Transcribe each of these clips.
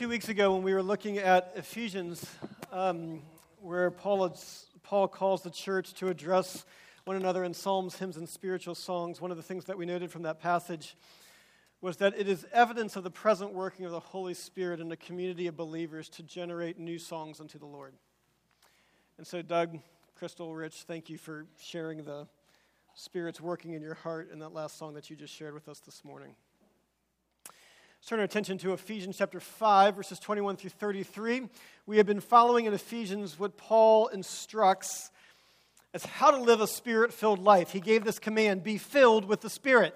Two weeks ago, when we were looking at Ephesians, um, where Paul, Paul calls the church to address one another in psalms, hymns, and spiritual songs, one of the things that we noted from that passage was that it is evidence of the present working of the Holy Spirit in a community of believers to generate new songs unto the Lord. And so, Doug, Crystal, Rich, thank you for sharing the Spirit's working in your heart in that last song that you just shared with us this morning. Turn our attention to Ephesians chapter 5, verses 21 through 33. We have been following in Ephesians what Paul instructs as how to live a spirit filled life. He gave this command be filled with the Spirit.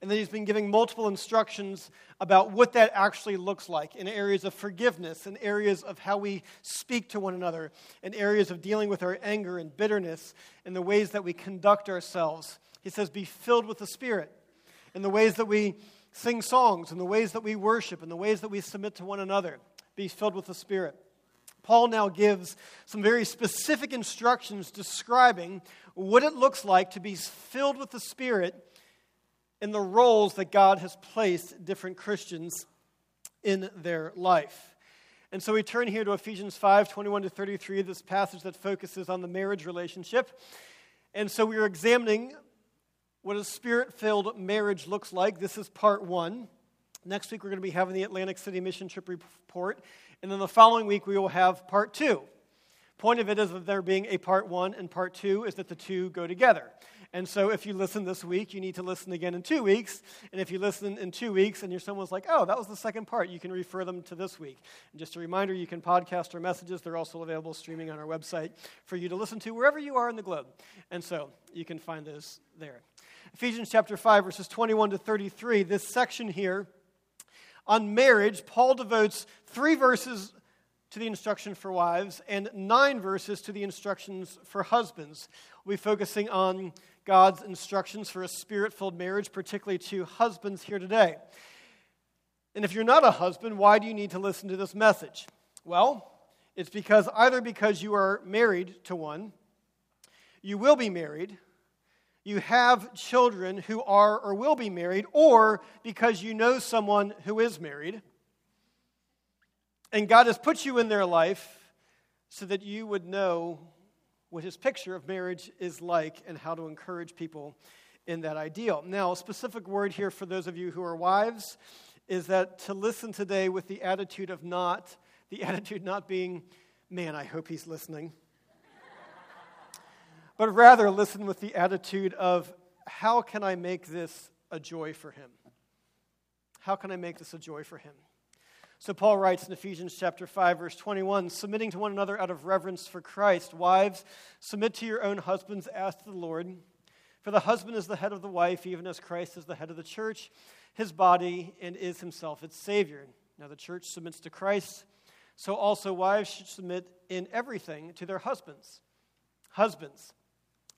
And then he's been giving multiple instructions about what that actually looks like in areas of forgiveness, in areas of how we speak to one another, in areas of dealing with our anger and bitterness, in the ways that we conduct ourselves. He says, Be filled with the Spirit, in the ways that we sing songs, and the ways that we worship, and the ways that we submit to one another. Be filled with the Spirit. Paul now gives some very specific instructions describing what it looks like to be filled with the Spirit in the roles that God has placed different Christians in their life. And so we turn here to Ephesians 5 21 to 33, this passage that focuses on the marriage relationship. And so we are examining what a spirit filled marriage looks like. This is part one. Next week, we're going to be having the Atlantic City mission trip report. And then the following week, we will have part two. Point of it is that there being a part one and part two is that the two go together. And so if you listen this week, you need to listen again in two weeks. And if you listen in two weeks and you're someone's like, oh, that was the second part, you can refer them to this week. And just a reminder, you can podcast our messages. They're also available streaming on our website for you to listen to wherever you are in the globe. And so you can find those there. Ephesians chapter 5, verses 21 to 33, this section here on marriage, Paul devotes three verses to the instruction for wives and nine verses to the instructions for husbands. We'll be focusing on God's instructions for a spirit filled marriage, particularly to husbands here today. And if you're not a husband, why do you need to listen to this message? Well, it's because either because you are married to one, you will be married, you have children who are or will be married, or because you know someone who is married. And God has put you in their life so that you would know what his picture of marriage is like and how to encourage people in that ideal. Now, a specific word here for those of you who are wives is that to listen today with the attitude of not, the attitude not being, man, I hope he's listening, but rather listen with the attitude of, how can I make this a joy for him? How can I make this a joy for him? So Paul writes in Ephesians chapter 5 verse 21, submitting to one another out of reverence for Christ, wives, submit to your own husbands as to the Lord. For the husband is the head of the wife, even as Christ is the head of the church, his body, and is himself its savior. Now the church submits to Christ, so also wives should submit in everything to their husbands. Husbands,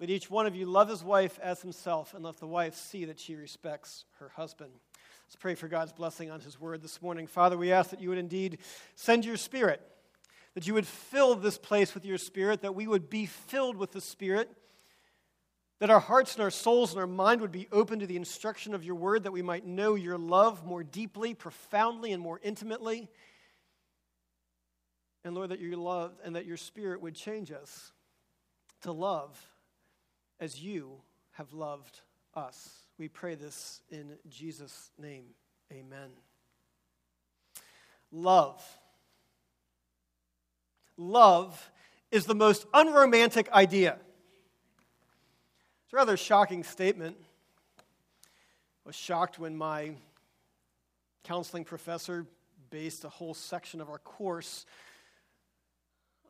let each one of you love his wife as himself, and let the wife see that she respects her husband. Let's pray for God's blessing on his word this morning. Father, we ask that you would indeed send your spirit, that you would fill this place with your spirit, that we would be filled with the spirit that our hearts and our souls and our mind would be open to the instruction of your word, that we might know your love more deeply, profoundly, and more intimately. And Lord, that your love and that your spirit would change us to love as you have loved us. We pray this in Jesus' name. Amen. Love. Love is the most unromantic idea It's a rather shocking statement. I was shocked when my counseling professor based a whole section of our course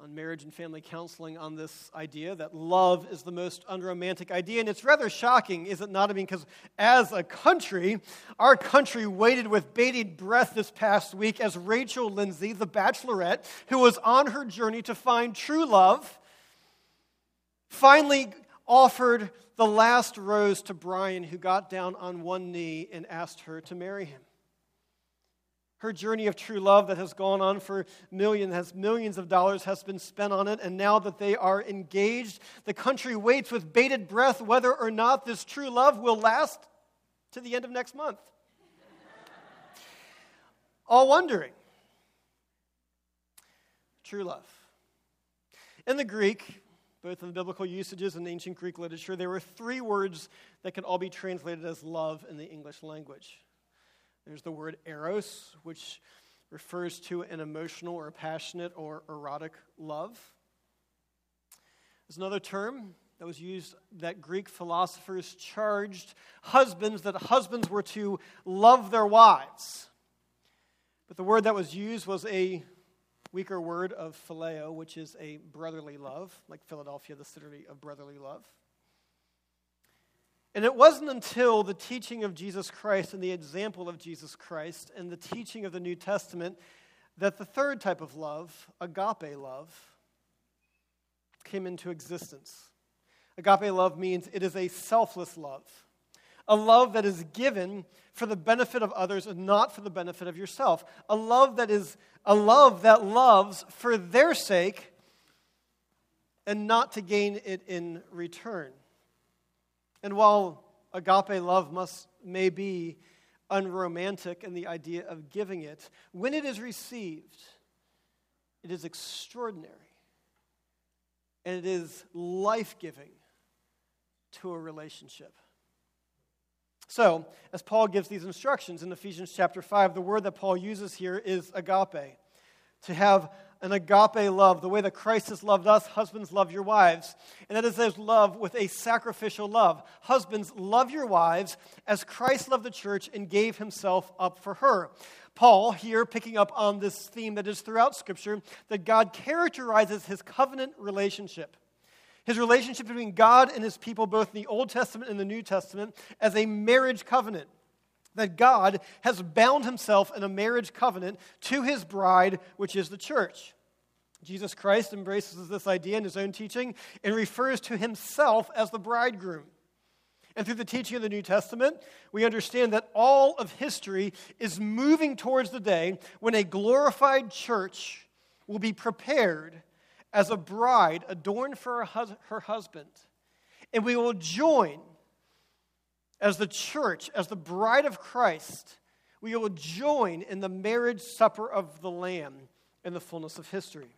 on marriage and family counseling on this idea that love is the most unromantic idea. And it's rather shocking, is it not? I mean, because as a country, our country waited with bated breath this past week as Rachel Lindsay, the bachelorette, who was on her journey to find true love, finally offered the last rose to Bryan, who got down on one knee and asked her to marry him. Her journey of true love that has gone on for millions, has millions of dollars has been spent on it, and now that they are engaged, the country waits with bated breath whether or not this true love will last to the end of next month. All wondering. True love. In the Greek, both in the biblical usages and ancient Greek literature, there were three words that could all be translated as love in the English language. There's the word eros, which refers to an emotional or passionate or erotic love. There's another term that was used that Greek philosophers charged husbands that husbands were to love their wives. But the word that was used was a weaker word of phileo, which is a brotherly love, like Philadelphia, the city of brotherly love. And it wasn't until the teaching of Jesus Christ and the example of Jesus Christ and the teaching of the New Testament that the third type of love, agape love, came into existence. Agape love means it is a selfless love, a love that is given for the benefit of others and not for the benefit of yourself, a love that is a love that loves for their sake and not to gain it in return. And while agape love must, may be unromantic in the idea of giving it, when it is received, it is extraordinary. And it is life giving to a relationship. So, as Paul gives these instructions in Ephesians chapter 5, the word that Paul uses here is agape. To have an agape love, the way that Christ has loved us, husbands love your wives. And that is this love with a sacrificial love. Husbands, love your wives as Christ loved the church and gave himself up for her. Paul, here picking up on this theme that is throughout Scripture, that God characterizes his covenant relationship. His relationship between God and his people, both in the Old Testament and the New Testament, as a marriage covenant that God has bound himself in a marriage covenant to his bride, which is the church. Jesus Christ embraces this idea in his own teaching and refers to himself as the bridegroom. And through the teaching of the New Testament, we understand that all of history is moving towards the day when a glorified church will be prepared as a bride adorned for her, hus- her husband. And we will join as the church, as the bride of Christ, we will join in the marriage supper of the Lamb in the fullness of history.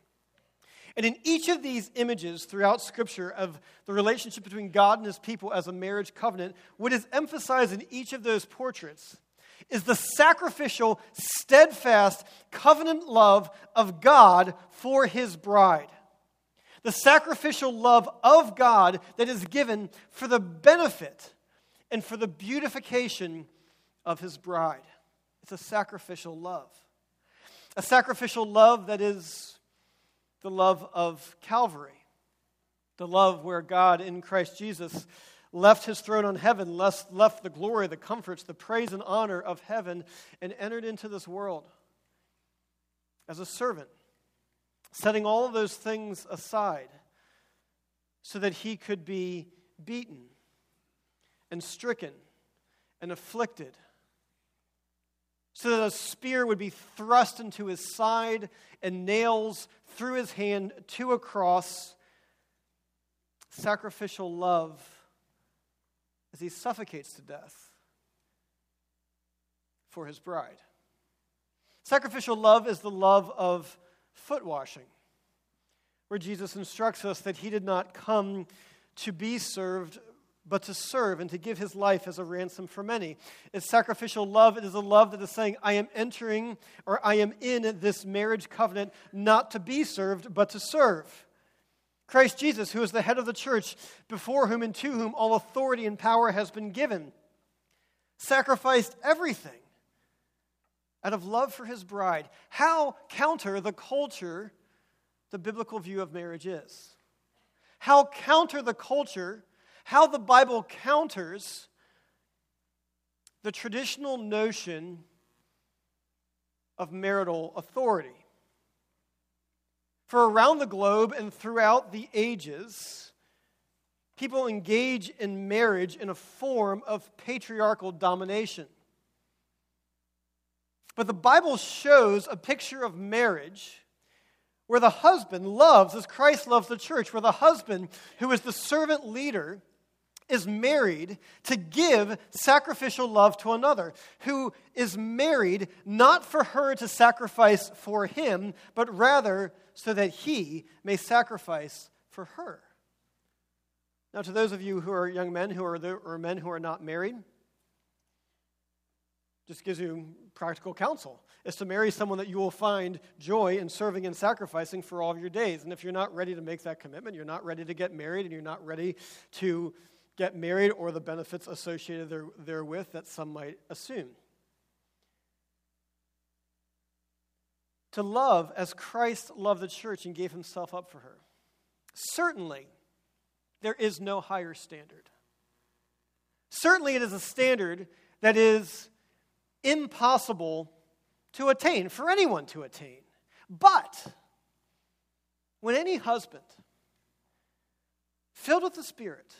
And in each of these images throughout Scripture of the relationship between God and his people as a marriage covenant, what is emphasized in each of those portraits is the sacrificial, steadfast, covenant love of God for his bride. The sacrificial love of God that is given for the benefit and for the beautification of his bride. It's a sacrificial love. A sacrificial love that is the love of Calvary, the love where God in Christ Jesus left his throne on heaven, left the glory, the comforts, the praise and honor of heaven, and entered into this world as a servant, setting all of those things aside so that he could be beaten and stricken and afflicted, so that a spear would be thrust into his side and nails through his hand to a cross. Sacrificial love as he suffocates to death for his bride. Sacrificial love is the love of foot washing, where Jesus instructs us that he did not come to be served, but to serve and to give his life as a ransom for many. It's sacrificial love. It is a love that is saying, I am entering or I am in this marriage covenant not to be served, but to serve. Christ Jesus, who is the head of the church, before whom and to whom all authority and power has been given. sacrificed everything out of love for his bride. How counter the culture the biblical view of marriage is? How counter the culture, how the Bible counters the traditional notion of marital authority. For around the globe and throughout the ages, people engage in marriage in a form of patriarchal domination. But the Bible shows a picture of marriage where the husband loves as Christ loves the church, where the husband, who is the servant leader, is married to give sacrificial love to another, who is married not for her to sacrifice for him, but rather so that he may sacrifice for her. Now, to those of you who are young men who are or men who are not married, just gives you practical counsel is to marry someone that you will find joy in serving and sacrificing for all of your days. And if you're not ready to make that commitment, you're not ready to get married, and you're not ready to get married or the benefits associated there, therewith that some might assume. To love as Christ loved the church and gave himself up for her. Certainly, there is no higher standard. Certainly, it is a standard that is impossible to attain, for anyone to attain. But when any husband, filled with the Spirit,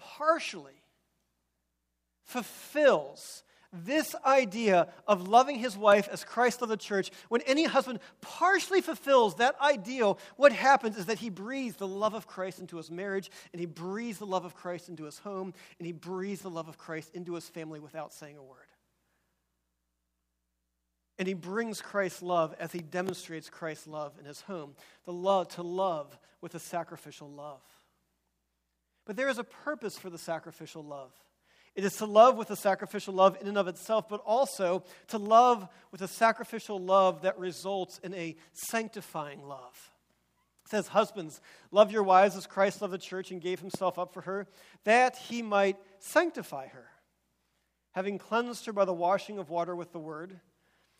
partially fulfills this idea of loving his wife as Christ loved the church, when any husband partially fulfills that ideal, what happens is that he breathes the love of Christ into his marriage, and he breathes the love of Christ into his home, and he breathes the love of Christ into his family without saying a word. And he brings Christ's love as he demonstrates Christ's love in his home. The love to love with a sacrificial love. But there is a purpose for the sacrificial love. It is to love with a sacrificial love in and of itself, but also to love with a sacrificial love that results in a sanctifying love. It says, Husbands, love your wives as Christ loved the church and gave himself up for her, that he might sanctify her, having cleansed her by the washing of water with the word,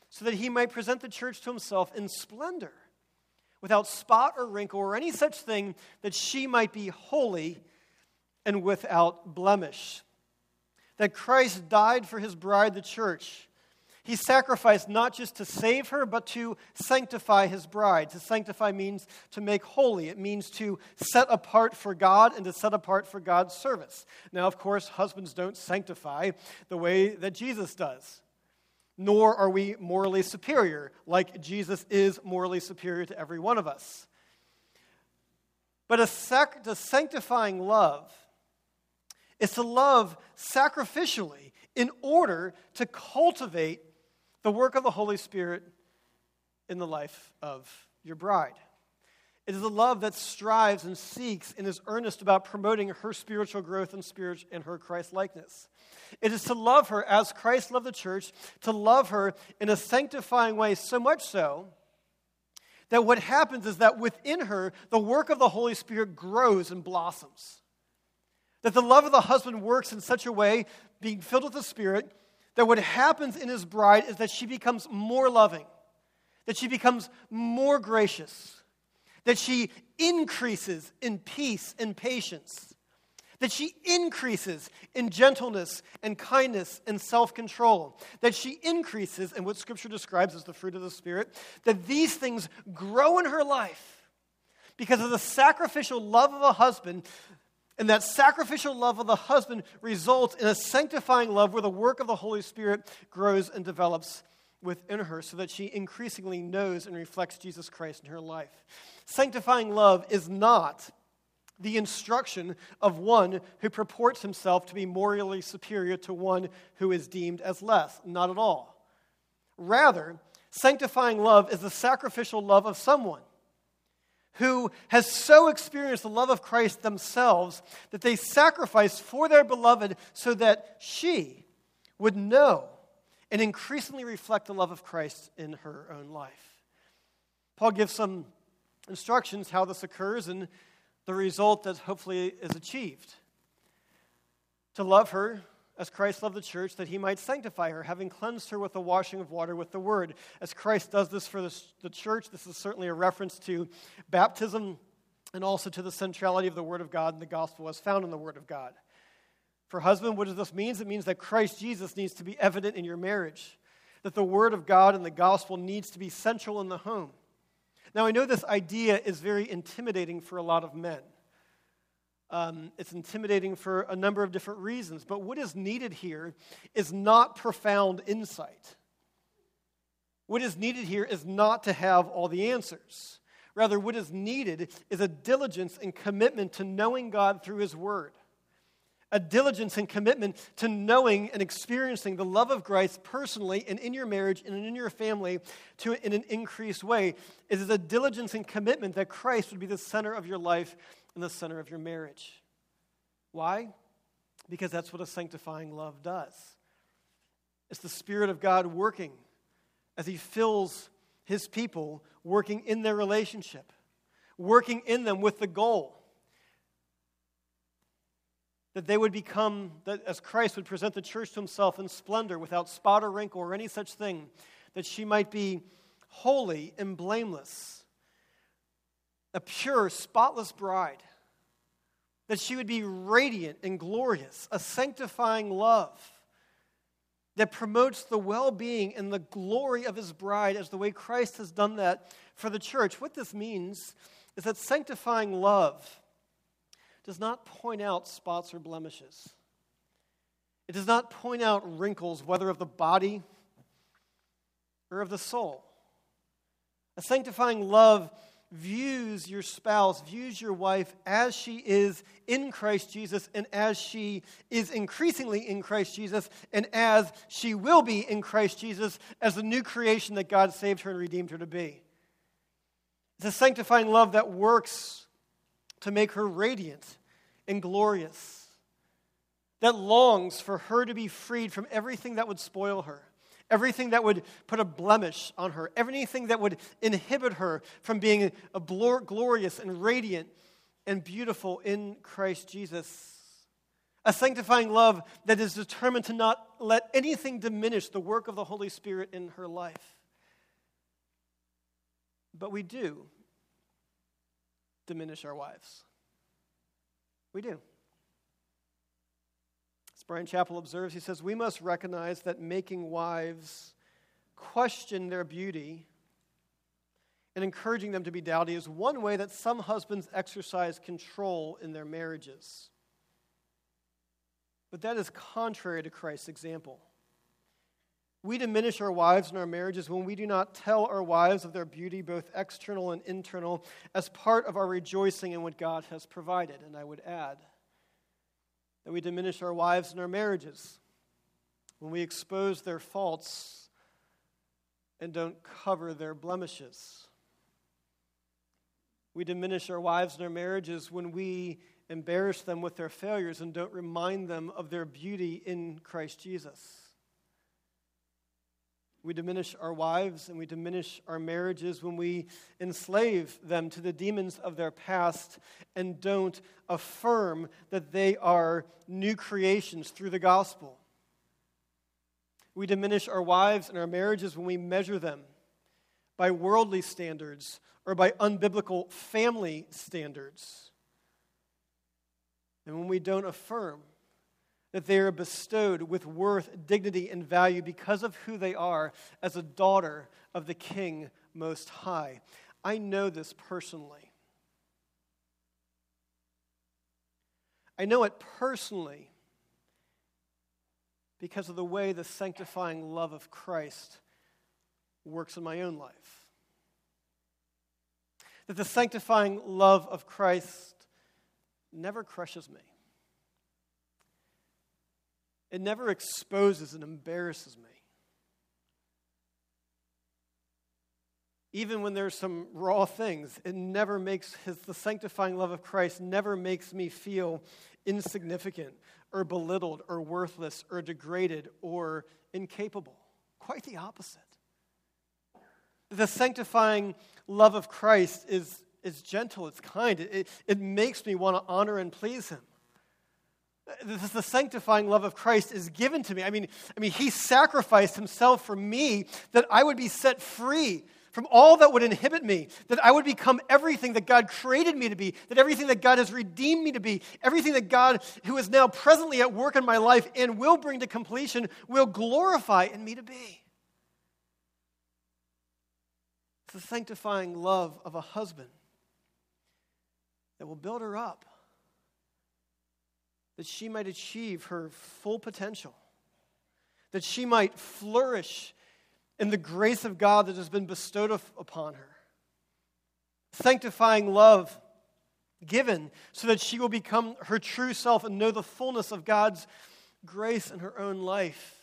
so that he might present the church to himself in splendor, without spot or wrinkle or any such thing, that she might be holy and without blemish that Christ died for his bride, the church. He sacrificed not just to save her, but to sanctify his bride. To sanctify means to make holy, it means to set apart for God and to set apart for God's service. Now, of course, husbands don't sanctify the way that Jesus does, nor are we morally superior, like Jesus is morally superior to every one of us. But a, sac- sanctifying love is to love sacrificially in order to cultivate the work of the Holy Spirit in the life of your bride. It is a love that strives and seeks and is earnest about promoting her spiritual growth and, spirit, and her Christ likeness. It is to love her as Christ loved the church, to love her in a sanctifying way, so much so that what happens is that within her, the work of the Holy Spirit grows and blossoms. That the love of the husband works in such a way, being filled with the Spirit, that what happens in his bride is that she becomes more loving, that she becomes more gracious, that she increases in peace and patience, that she increases in gentleness and kindness and self control, that she increases in what Scripture describes as the fruit of the Spirit, that these things grow in her life because of the sacrificial love of a husband and that sacrificial love of the husband results in a sanctifying love where the work of the Holy Spirit grows and develops within her so that she increasingly knows and reflects Jesus Christ in her life. Sanctifying love is not the instruction of one who purports himself to be morally superior to one who is deemed as less. Not at all. Rather, sanctifying love is the sacrificial love of someone who has so experienced the love of Christ themselves that they sacrifice for their beloved so that she would know and increasingly reflect the love of Christ in her own life. Paul gives some instructions how this occurs and the result that hopefully is achieved. To love her as Christ loved the church, that he might sanctify her, having cleansed her with the washing of water with the word. As Christ does this for the, church, this is certainly a reference to baptism and also to the centrality of the word of God and the gospel as found in the word of God. For husband, what does this mean? It means that Christ Jesus needs to be evident in your marriage, that the word of God and the gospel needs to be central in the home. Now, I know this idea is very intimidating for a lot of men. Um, it's intimidating for a number of different reasons. But what is needed here is not profound insight. What is needed here is not to have all the answers. Rather, what is needed is a diligence and commitment to knowing God through His Word. A diligence and commitment to knowing and experiencing the love of Christ personally and in your marriage and in your family to, in an increased way. It is a diligence and commitment that Christ would be the center of your life and the center of your marriage. Why? Because that's what a sanctifying love does. It's the Spirit of God working as He fills His people, working in their relationship, working in them with the goal that they would become, that as Christ would present the church to Himself in splendor, without spot or wrinkle or any such thing, that she might be holy and blameless, a pure, spotless bride that she would be radiant and glorious, a sanctifying love that promotes the well being and the glory of his bride as the way Christ has done that for the church. What this means is that sanctifying love does not point out spots or blemishes, it does not point out wrinkles, whether of the body or of the soul. A sanctifying love views your spouse, views your wife as she is in Christ Jesus, and as she is increasingly in Christ Jesus, and as she will be in Christ Jesus as the new creation that God saved her and redeemed her to be. It's a sanctifying love that works to make her radiant and glorious, that longs for her to be freed from everything that would spoil her everything that would put a blemish on her, everything that would inhibit her from being a glorious and radiant and beautiful in Christ Jesus. A sanctifying love that is determined to not let anything diminish the work of the Holy Spirit in her life. But we do diminish our wives. We do. As Bryan Chapell observes, he says, We must recognize that making wives question their beauty and encouraging them to be dowdy is one way that some husbands exercise control in their marriages. But that is contrary to Christ's example. We diminish our wives and our marriages when we do not tell our wives of their beauty, both external and internal, as part of our rejoicing in what God has provided. And I would add, that we diminish our wives and our marriages, when we expose their faults and don't cover their blemishes. We diminish our wives and our marriages when we embarrass them with their failures and don't remind them of their beauty in Christ Jesus. We diminish our wives and we diminish our marriages when we enslave them to the demons of their past and don't affirm that they are new creations through the gospel. We diminish our wives and our marriages when we measure them by worldly standards or by unbiblical family standards. And when we don't affirm that they are bestowed with worth, dignity, and value because of who they are as a daughter of the King Most High. I know this personally. I know it personally because of the way the sanctifying love of Christ works in my own life. That the sanctifying love of Christ never crushes me. It never exposes and embarrasses me. Even when there's some raw things, it never makes his, the sanctifying love of Christ never makes me feel insignificant or belittled or worthless or degraded or incapable. Quite the opposite. The sanctifying love of Christ is, is gentle, it's kind, it, it makes me want to honor and please him. This is the sanctifying love of Christ is given to me. I mean, I mean, he sacrificed himself for me that I would be set free from all that would inhibit me, that I would become everything that God created me to be, that everything that God has redeemed me to be, everything that God, who is now presently at work in my life and will bring to completion, will glorify in me to be. It's the sanctifying love of a husband that will build her up, that she might achieve her full potential, that she might flourish in the grace of God that has been bestowed upon her. Sanctifying love given so that she will become her true self and know the fullness of God's grace in her own life.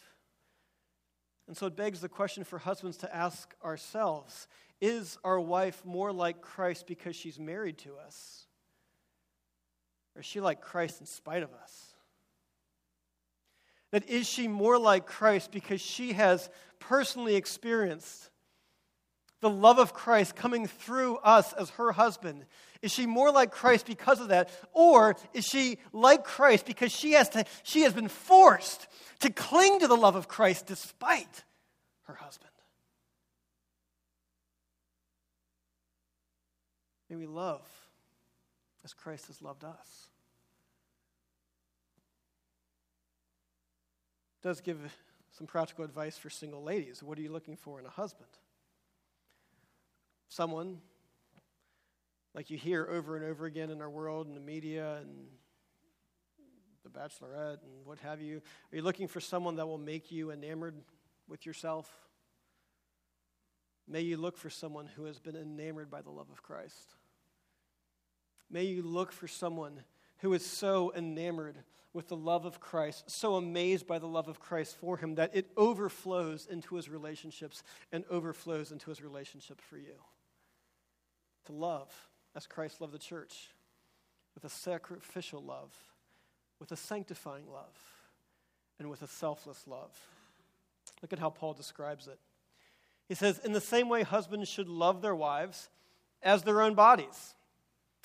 And so it begs the question for husbands to ask ourselves Is our wife more like Christ because she's married to us? Or is she like Christ in spite of us? That is she more like Christ because she has personally experienced the love of Christ coming through us as her husband? Is she more like Christ because of that? Or is she like Christ because she has, to, she has been forced to cling to the love of Christ despite her husband? May we love as Christ has loved us. does give some practical advice for single ladies. What are you looking for in a husband? Someone like you hear over and over again in our world, in the media, and the bachelorette, and what have you. Are you looking for someone that will make you enamored with yourself? May you look for someone who has been enamored by the love of Christ. May you look for someone who is so enamored with the love of Christ, so amazed by the love of Christ for him that it overflows into his relationships and overflows into his relationship for you. To love as Christ loved the church, with a sacrificial love, with a sanctifying love, and with a selfless love. Look at how Paul describes it. He says, In the same way, husbands should love their wives as their own bodies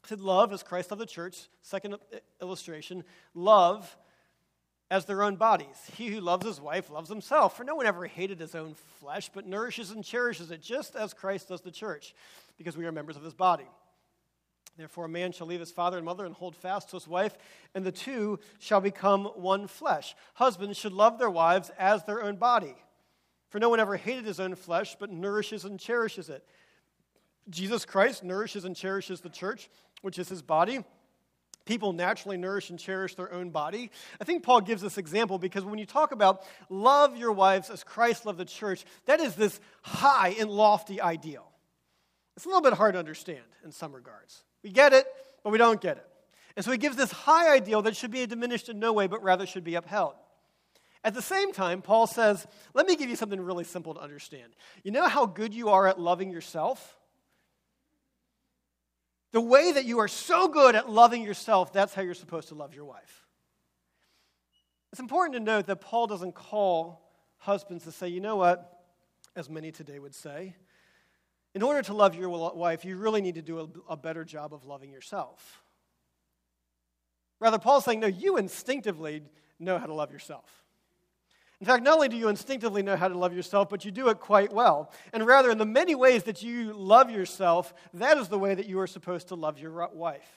said, Love as Christ loved the church. Second illustration, love as their own bodies. He who loves his wife loves himself, for no one ever hated his own flesh, but nourishes and cherishes it, just as Christ does the church, because we are members of his body. Therefore, a man shall leave his father and mother and hold fast to his wife, and the two shall become one flesh. Husbands should love their wives as their own body. For no one ever hated his own flesh, but nourishes and cherishes it. Jesus Christ nourishes and cherishes the church which is his body. People naturally nourish and cherish their own body. I think Paul gives this example because when you talk about love your wives as Christ loved the church, that is this high and lofty ideal. It's a little bit hard to understand in some regards. We get it, but we don't get it. And so he gives this high ideal that should be diminished in no way, but rather should be upheld. At the same time, Paul says, Let me give you something really simple to understand. You know how good you are at loving yourself? The way that you are so good at loving yourself, that's how you're supposed to love your wife. It's important to note that Paul doesn't call husbands to say, you know what, as many today would say, in order to love your wife, you really need to do a, a better job of loving yourself. Rather, Paul's saying, no, you instinctively know how to love yourself. In fact, not only do you instinctively know how to love yourself, but you do it quite well. And rather, in the many ways that you love yourself, that is the way that you are supposed to love your wife.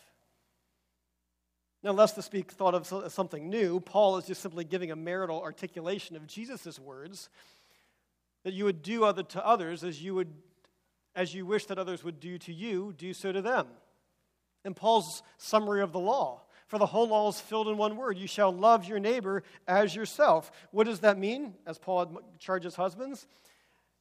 Now, lest this be thought of as something new, Paul is just simply giving a marital articulation of Jesus' words that you would do other to others as you would as you wish that others would do to you, do so to them. In Paul's summary of the law, for the whole law is filled in one word you shall love your neighbor as yourself. What does that mean, as Paul charges husbands?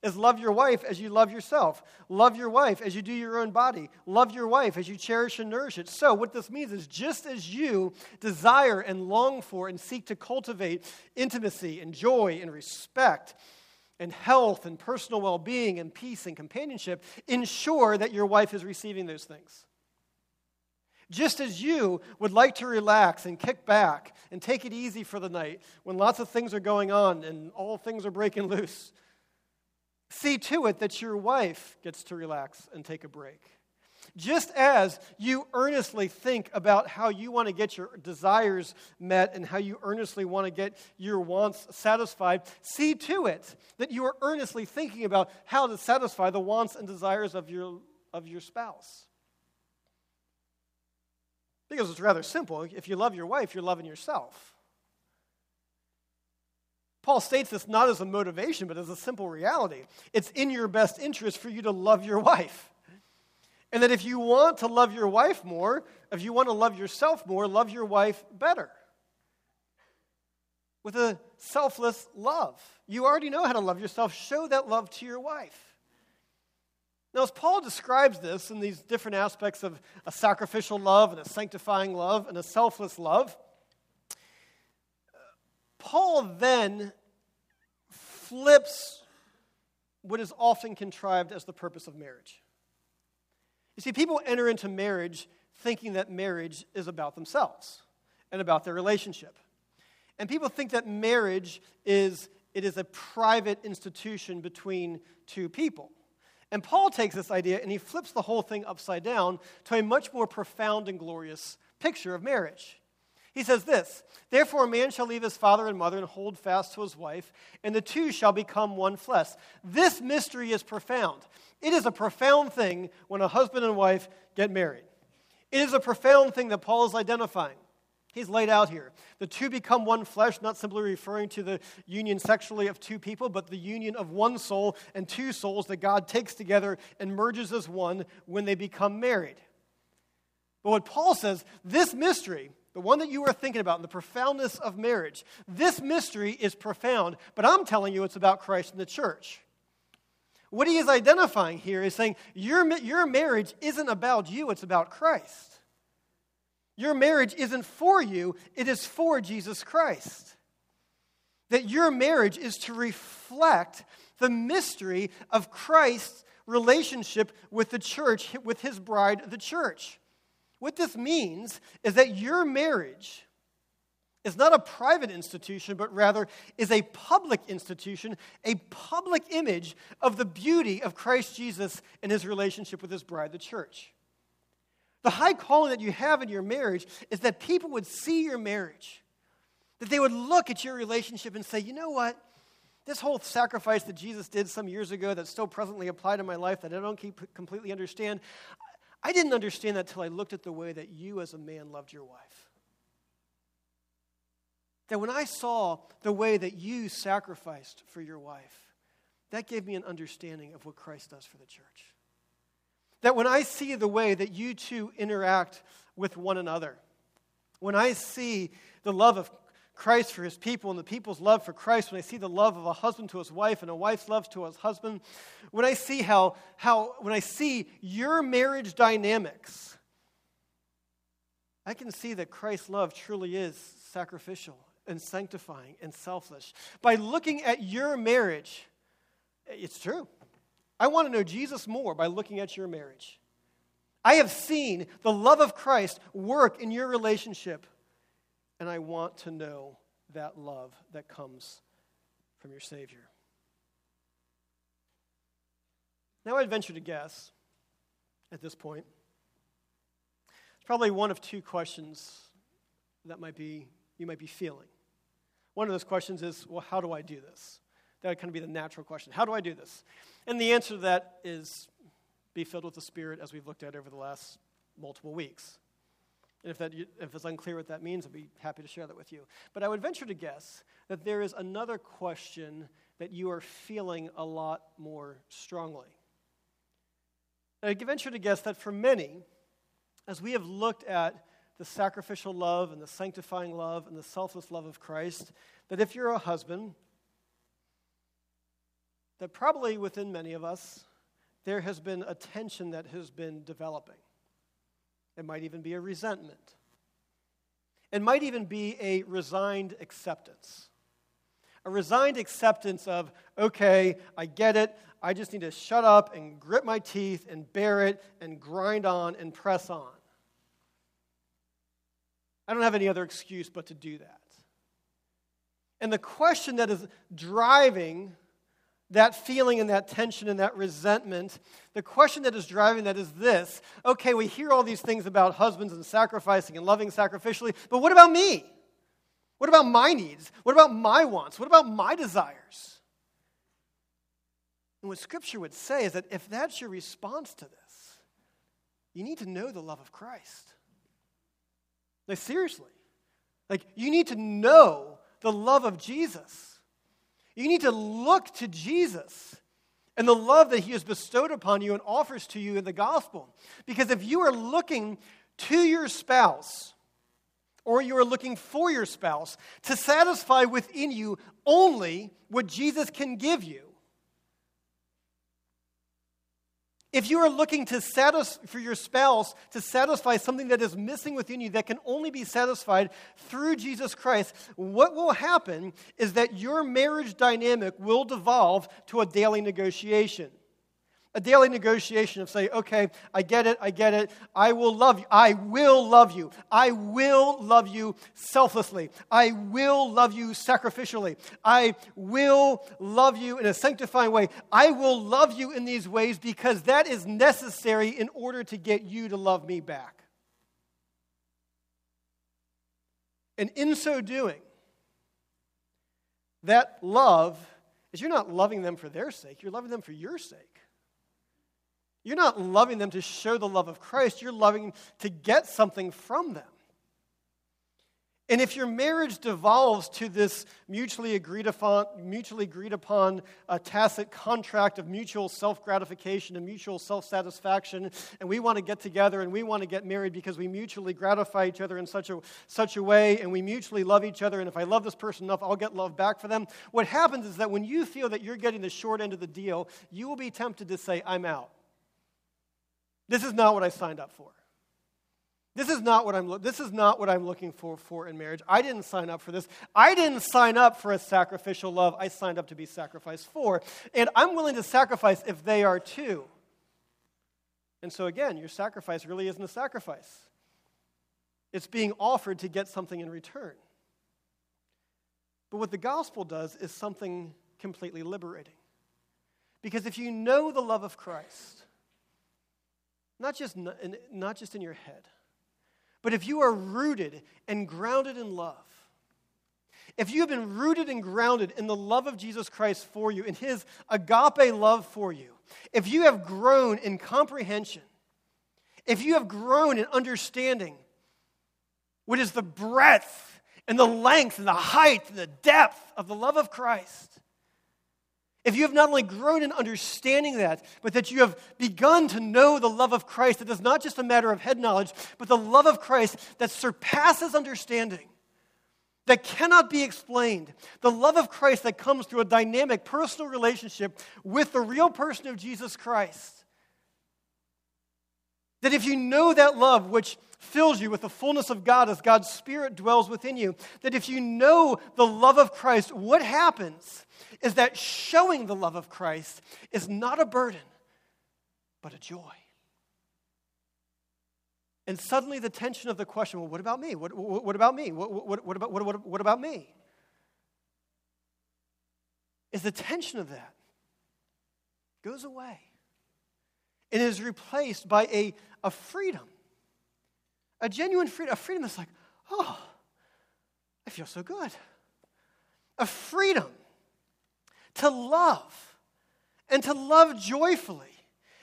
Is love your wife as you love yourself. Love your wife as you do your own body. Love your wife as you cherish and nourish it. So, what this means is just as you desire and long for and seek to cultivate intimacy and joy and respect and health and personal well being and peace and companionship, ensure that your wife is receiving those things. Just as you would like to relax and kick back and take it easy for the night when lots of things are going on and all things are breaking loose, see to it that your wife gets to relax and take a break. Just as you earnestly think about how you want to get your desires met and how you earnestly want to get your wants satisfied, see to it that you are earnestly thinking about how to satisfy the wants and desires of your, of your spouse. Because it's rather simple. If you love your wife, you're loving yourself. Paul states this not as a motivation, but as a simple reality. It's in your best interest for you to love your wife. And that if you want to love your wife more, if you want to love yourself more, love your wife better. With a selfless love. You already know how to love yourself. Show that love to your wife. Now, as Paul describes this in these different aspects of a sacrificial love and a sanctifying love and a selfless love, Paul then flips what is often contrived as the purpose of marriage. You see, people enter into marriage thinking that marriage is about themselves and about their relationship. And people think that marriage is it is a private institution between two people. And Paul takes this idea and he flips the whole thing upside down to a much more profound and glorious picture of marriage. He says this Therefore, a man shall leave his father and mother and hold fast to his wife, and the two shall become one flesh. This mystery is profound. It is a profound thing when a husband and wife get married. It is a profound thing that Paul is identifying. He's laid out here. The two become one flesh, not simply referring to the union sexually of two people, but the union of one soul and two souls that God takes together and merges as one when they become married. But what Paul says, this mystery, the one that you are thinking about the profoundness of marriage, this mystery is profound, but I'm telling you it's about Christ and the church. What he is identifying here is saying your, your marriage isn't about you, it's about Christ. Your marriage isn't for you, it is for Jesus Christ. That your marriage is to reflect the mystery of Christ's relationship with the church, with his bride, the church. What this means is that your marriage is not a private institution, but rather is a public institution, a public image of the beauty of Christ Jesus and his relationship with his bride, the church. The high calling that you have in your marriage is that people would see your marriage, that they would look at your relationship and say, you know what? This whole sacrifice that Jesus did some years ago that's still presently applied in my life that I don't completely understand, I didn't understand that until I looked at the way that you as a man loved your wife. That when I saw the way that you sacrificed for your wife, that gave me an understanding of what Christ does for the church. That when I see the way that you two interact with one another, when I see the love of Christ for his people and the people's love for Christ, when I see the love of a husband to his wife and a wife's love to his husband, when I see how, how when I see your marriage dynamics, I can see that Christ's love truly is sacrificial and sanctifying and selfless. By looking at your marriage, it's true. I want to know Jesus more by looking at your marriage. I have seen the love of Christ work in your relationship and I want to know that love that comes from your Savior. Now, I'd venture to guess at this point, it's probably one of two questions that might be, you might be feeling. One of those questions is, well, how do I do this? That would kind of be the natural question. How do I do this? And the answer to that is be filled with the Spirit, as we've looked at over the last multiple weeks. And if, that, if it's unclear what that means, I'd be happy to share that with you. But I would venture to guess that there is another question that you are feeling a lot more strongly. I venture to guess that for many, as we have looked at the sacrificial love and the sanctifying love and the selfless love of Christ, that if you're a husband, that probably within many of us, there has been a tension that has been developing. It might even be a resentment. It might even be a resigned acceptance. A resigned acceptance of, okay, I get it. I just need to shut up and grit my teeth and bear it and grind on and press on. I don't have any other excuse but to do that. And the question that is driving that feeling and that tension and that resentment, the question that is driving that is this okay, we hear all these things about husbands and sacrificing and loving sacrificially, but what about me? What about my needs? What about my wants? What about my desires? And what Scripture would say is that if that's your response to this, you need to know the love of Christ. Like, seriously. Like, you need to know the love of Jesus. You need to look to Jesus and the love that he has bestowed upon you and offers to you in the gospel. Because if you are looking to your spouse, or you are looking for your spouse to satisfy within you only what Jesus can give you, If you are looking to satisfy, for your spouse to satisfy something that is missing within you that can only be satisfied through Jesus Christ, what will happen is that your marriage dynamic will devolve to a daily negotiation a daily negotiation of say, okay, I get it, I get it. I will love you. I will love you. I will love you selflessly. I will love you sacrificially. I will love you in a sanctifying way. I will love you in these ways because that is necessary in order to get you to love me back. And in so doing, that love is you're not loving them for their sake, you're loving them for your sake. You're not loving them to show the love of Christ, you're loving to get something from them. And if your marriage devolves to this mutually agreed upon, mutually agreed upon a tacit contract of mutual self gratification and mutual self satisfaction, and we want to get together and we want to get married because we mutually gratify each other in such a, such a way and we mutually love each other, and if I love this person enough, I'll get love back for them. What happens is that when you feel that you're getting the short end of the deal, you will be tempted to say, I'm out. This is not what I signed up for. This is not what I'm lo- this is not what I'm looking for for in marriage. I didn't sign up for this. I didn't sign up for a sacrificial love. I signed up to be sacrificed for. And I'm willing to sacrifice if they are too. And so again, your sacrifice really isn't a sacrifice. It's being offered to get something in return. But what the gospel does is something completely liberating. Because if you know the love of Christ, not just, not just in your head, but if you are rooted and grounded in love, if you have been rooted and grounded in the love of Jesus Christ for you, in his agape love for you, if you have grown in comprehension, if you have grown in understanding what is the breadth and the length and the height and the depth of the love of Christ, if you have not only grown in understanding that, but that you have begun to know the love of Christ, that is not just a matter of head knowledge, but the love of Christ that surpasses understanding, that cannot be explained, the love of Christ that comes through a dynamic personal relationship with the real person of Jesus Christ. That if you know that love, which fills you with the fullness of God as God's Spirit dwells within you, that if you know the love of Christ, what happens is that showing the love of Christ is not a burden, but a joy. And suddenly the tension of the question well, what about me? What, what, what about me? What, what, what, about, what, what, what about me? Is the tension of that goes away. It is replaced by a, a freedom a genuine freedom, a freedom that's like, oh, I feel so good. A freedom to love and to love joyfully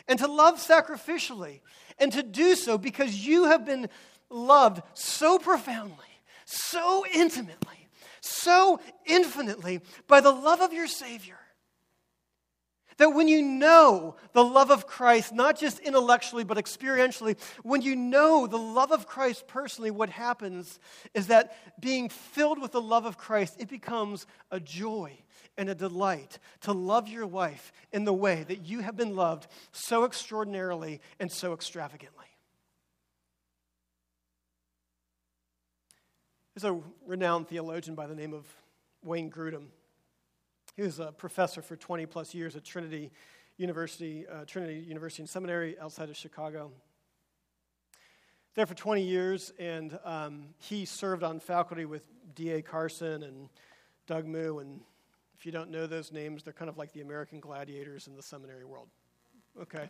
and to love sacrificially and to do so because you have been loved so profoundly, so intimately, so infinitely by the love of your Savior that when you know the love of Christ, not just intellectually, but experientially, when you know the love of Christ personally, what happens is that being filled with the love of Christ, it becomes a joy and a delight to love your wife in the way that you have been loved so extraordinarily and so extravagantly. There's a renowned theologian by the name of Wayne Grudem he was a professor for 20 plus years at Trinity University, uh, Trinity University and Seminary outside of Chicago. There for 20 years, and um, he served on faculty with D.A. Carson and Doug Moo and If you don't know those names, they're kind of like the American gladiators in the seminary world. Okay.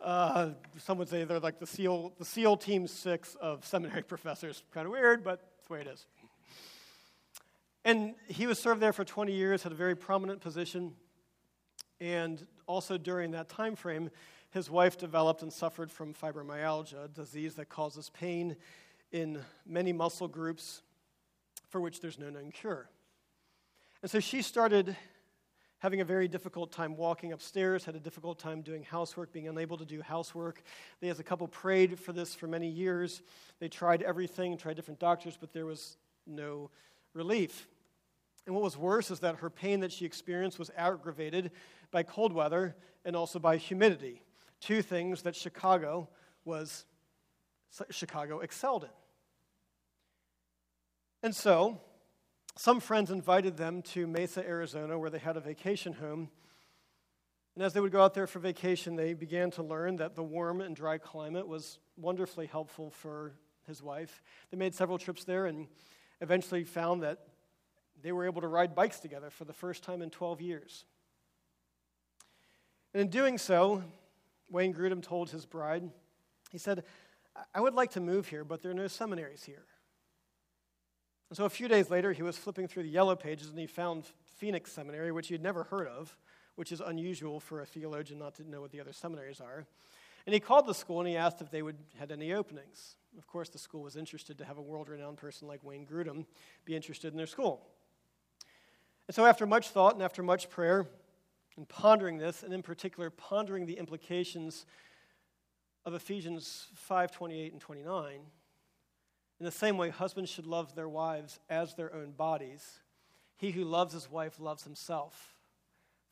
Uh, some would say they're like the SEAL, the SEAL Team 6 of seminary professors. Kind of weird, but that's the way it is. And he was served there for 20 years, had a very prominent position. And also during that time frame, his wife developed and suffered from fibromyalgia, a disease that causes pain in many muscle groups for which there's no known cure. And so she started having a very difficult time walking upstairs, had a difficult time doing housework, being unable to do housework. They, as a couple, prayed for this for many years. They tried everything, tried different doctors, but there was no relief. And what was worse is that her pain that she experienced was aggravated by cold weather and also by humidity two things that Chicago was Chicago excelled in. And so, some friends invited them to Mesa, Arizona, where they had a vacation home. And as they would go out there for vacation, they began to learn that the warm and dry climate was wonderfully helpful for his wife. They made several trips there and eventually found that they were able to ride bikes together for the first time in 12 years. And in doing so, Wayne Grudem told his bride, he said, I would like to move here, but there are no seminaries here. And so a few days later, he was flipping through the yellow pages and he found Phoenix Seminary, which he had never heard of, which is unusual for a theologian not to know what the other seminaries are. And he called the school and he asked if they would had any openings. Of course, the school was interested to have a world-renowned person like Wayne Grudem be interested in their school. And so after much thought and after much prayer, and pondering this, and in particular, pondering the implications of Ephesians 5 28 and 29, in the same way, husbands should love their wives as their own bodies. He who loves his wife loves himself.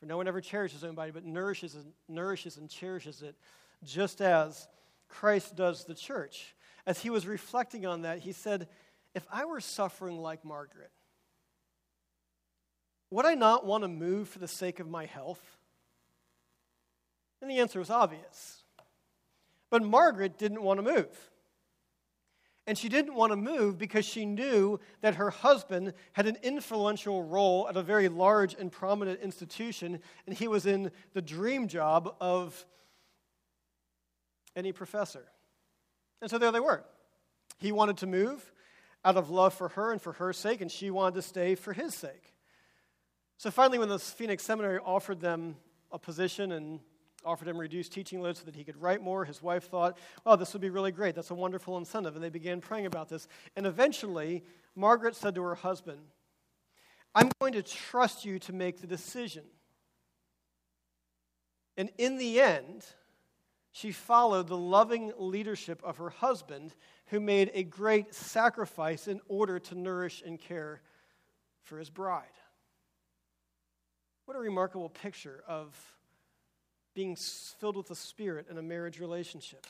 For no one ever cherishes his own body, but nourishes and, nourishes and cherishes it, just as Christ does the church. As he was reflecting on that, he said, If I were suffering like Margaret, would I not want to move for the sake of my health? And the answer was obvious. But Margaret didn't want to move. And she didn't want to move because she knew that her husband had an influential role at a very large and prominent institution, and he was in the dream job of any professor. And so there they were. He wanted to move out of love for her and for her sake, and she wanted to stay for his sake. So finally, when the Phoenix Seminary offered them a position and offered him reduced teaching load so that he could write more, his wife thought, oh, this would be really great. That's a wonderful incentive. And they began praying about this. And eventually, Margaret said to her husband, I'm going to trust you to make the decision. And in the end, she followed the loving leadership of her husband, who made a great sacrifice in order to nourish and care for his bride. What a remarkable picture of being filled with the Spirit in a marriage relationship.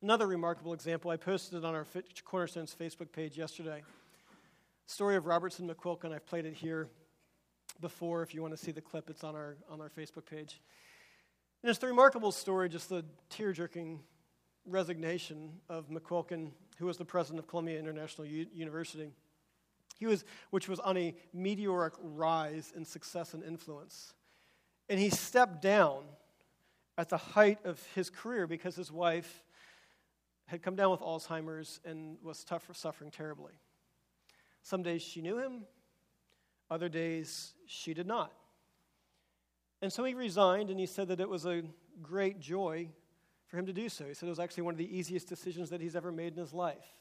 Another remarkable example, I posted it on our Cornerstones Facebook page yesterday. Story of Robertson McQuilkin. I've played it here before. If you want to see the clip, it's on our, on our Facebook page. And it's the remarkable story, just the tear jerking resignation of McQuilkin, who was the president of Columbia International U- University. He was, which was on a meteoric rise in success and influence. And he stepped down at the height of his career because his wife had come down with Alzheimer's and was tough, suffering terribly. Some days she knew him, other days she did not. And so he resigned and he said that it was a great joy for him to do so. He said it was actually one of the easiest decisions that he's ever made in his life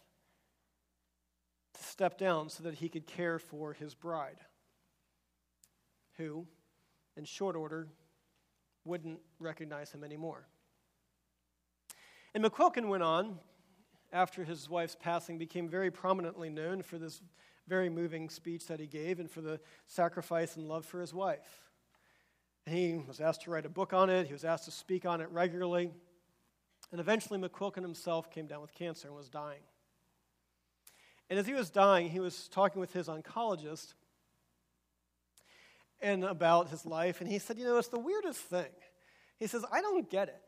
to step down so that he could care for his bride, who, in short order, wouldn't recognize him anymore. And McQuilkin went on, after his wife's passing, became very prominently known for this very moving speech that he gave and for the sacrifice and love for his wife. He was asked to write a book on it, he was asked to speak on it regularly. And eventually, McQuilkin himself came down with cancer and was dying. And as he was dying, he was talking with his oncologist and about his life, and he said, You know, it's the weirdest thing. He says, I don't get it.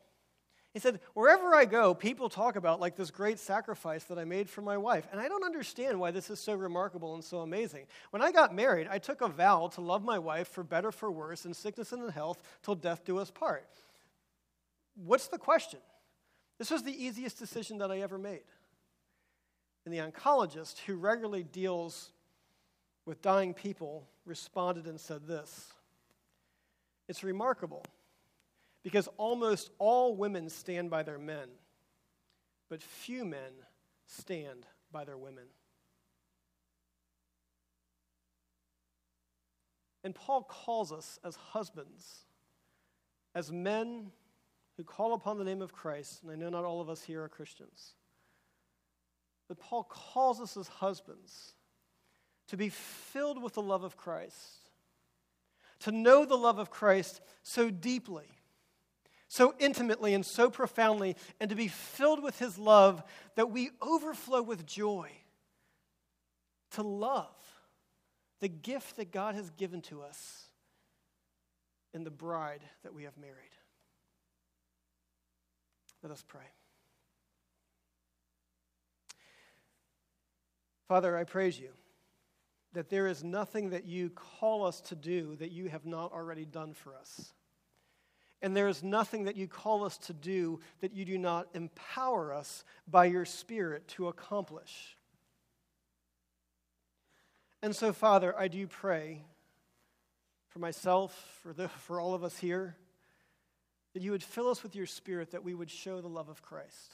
He said, Wherever I go, people talk about like this great sacrifice that I made for my wife. And I don't understand why this is so remarkable and so amazing. When I got married, I took a vow to love my wife for better, for worse, in sickness and in health, till death do us part. What's the question? This was the easiest decision that I ever made. And the oncologist who regularly deals with dying people responded and said this It's remarkable because almost all women stand by their men, but few men stand by their women. And Paul calls us as husbands, as men who call upon the name of Christ, and I know not all of us here are Christians, but Paul calls us as husbands to be filled with the love of Christ, to know the love of Christ so deeply, so intimately, and so profoundly, and to be filled with his love that we overflow with joy, to love the gift that God has given to us in the bride that we have married. Let us pray. Father, I praise you that there is nothing that you call us to do that you have not already done for us. And there is nothing that you call us to do that you do not empower us by your Spirit to accomplish. And so, Father, I do pray for myself, for, the, for all of us here that you would fill us with your Spirit, that we would show the love of Christ.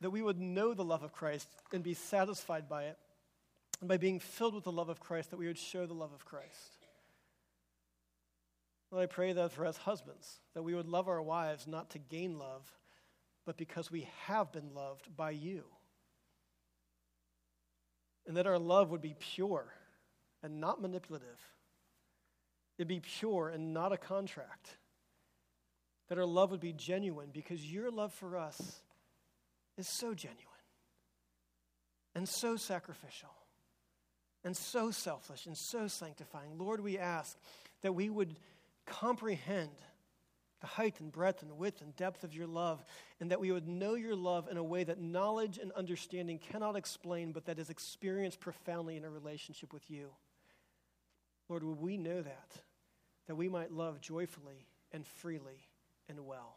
That we would know the love of Christ and be satisfied by it. And by being filled with the love of Christ, that we would show the love of Christ. Lord, I pray that for us husbands, that we would love our wives not to gain love, but because we have been loved by you. And that our love would be pure and not manipulative. It'd be pure and not a contract that our love would be genuine because your love for us is so genuine and so sacrificial and so selfless and so sanctifying. Lord, we ask that we would comprehend the height and breadth and width and depth of your love, and that we would know your love in a way that knowledge and understanding cannot explain, but that is experienced profoundly in a relationship with you. Lord, would we know that, that we might love joyfully and freely and well.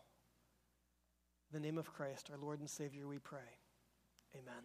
In the name of Christ, our Lord and Savior, we pray. Amen.